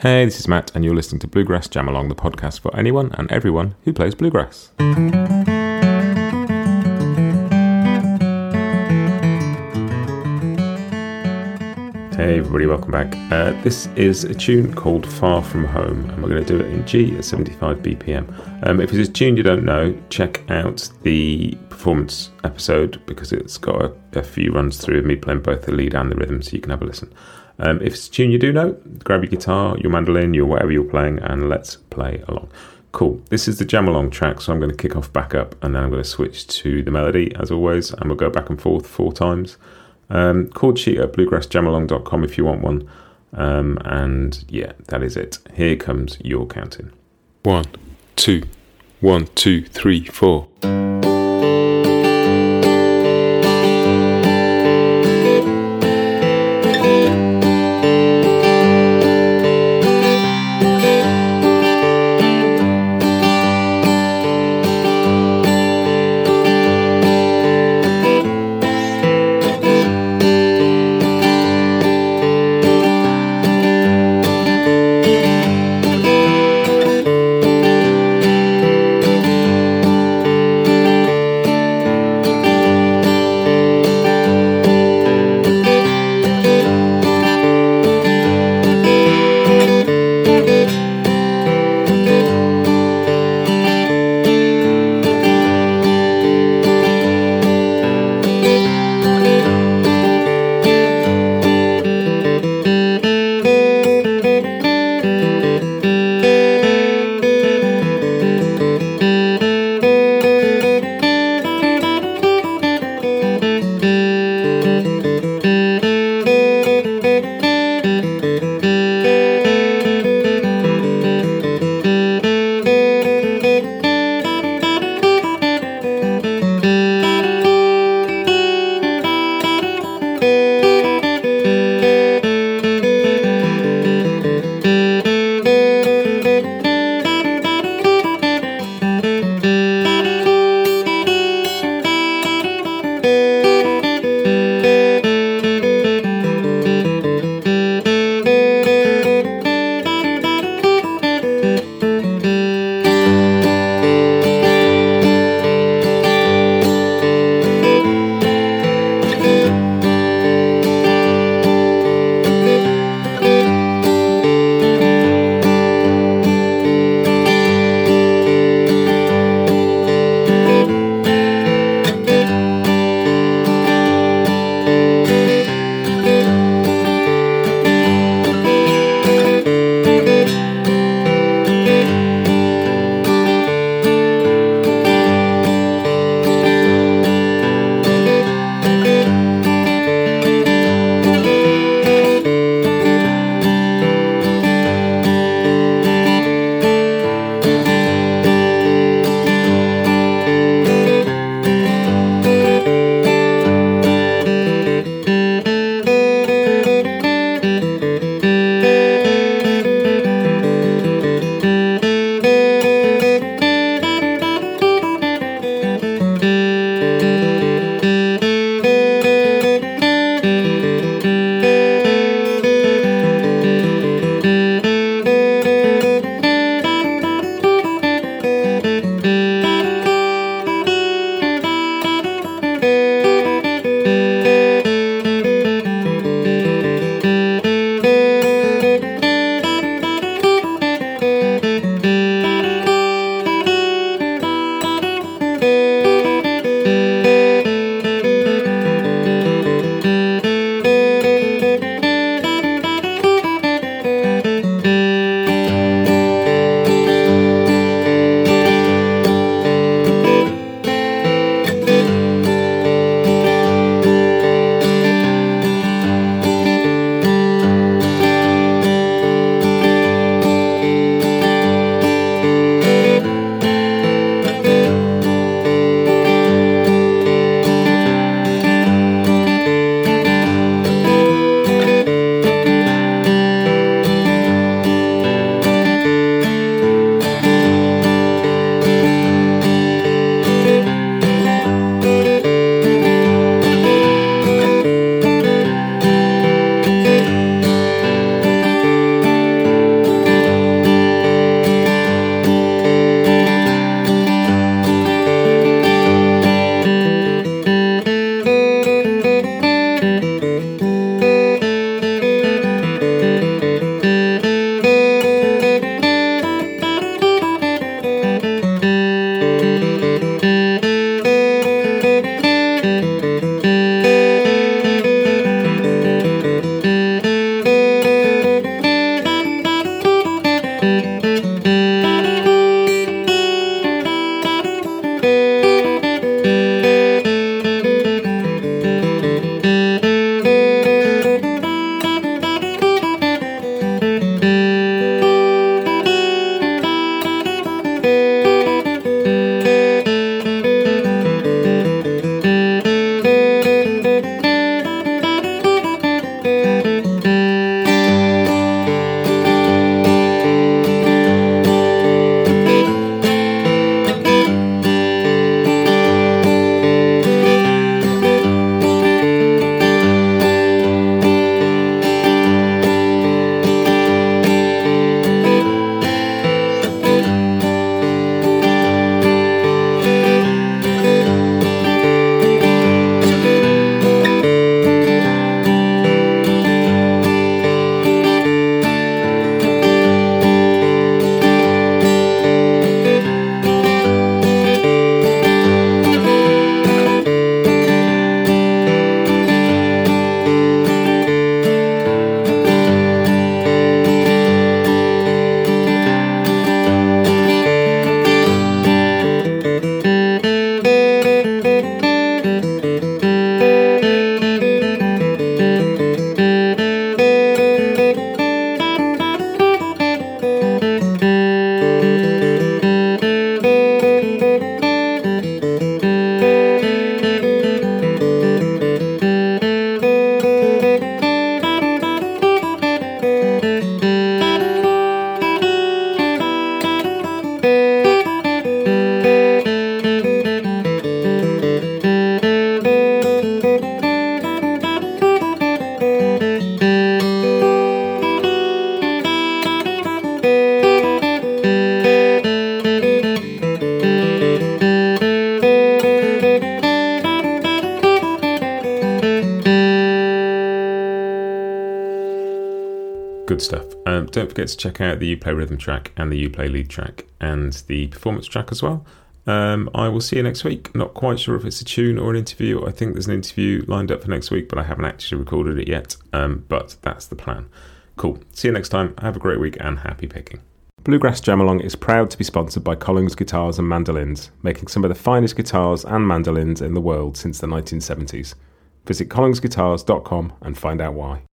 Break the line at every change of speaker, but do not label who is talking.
Hey, this is Matt, and you're listening to Bluegrass Jam Along, the podcast for anyone and everyone who plays bluegrass. Hey, everybody, welcome back. Uh, this is a tune called Far From Home, and we're going to do it in G at 75 BPM. Um, if it's a tune you don't know, check out the performance episode because it's got a, a few runs through of me playing both the lead and the rhythm, so you can have a listen. Um, if it's a tune you do know, grab your guitar, your mandolin, your whatever you're playing, and let's play along. Cool. This is the jam along track, so I'm going to kick off back up and then I'm going to switch to the melody as always, and we'll go back and forth four times. Um, chord sheet at bluegrassjamalong.com if you want one. Um, and yeah, that is it. Here comes your counting. One, two, one, two, three, four. Good stuff. Um, don't forget to check out the Uplay rhythm track and the Uplay lead track and the performance track as well. Um, I will see you next week. Not quite sure if it's a tune or an interview. I think there's an interview lined up for next week, but I haven't actually recorded it yet. Um, but that's the plan. Cool. See you next time. Have a great week and happy picking. Bluegrass Jam Along is proud to be sponsored by Collings Guitars and Mandolins, making some of the finest guitars and mandolins in the world since the 1970s. Visit collingsguitars.com and find out why.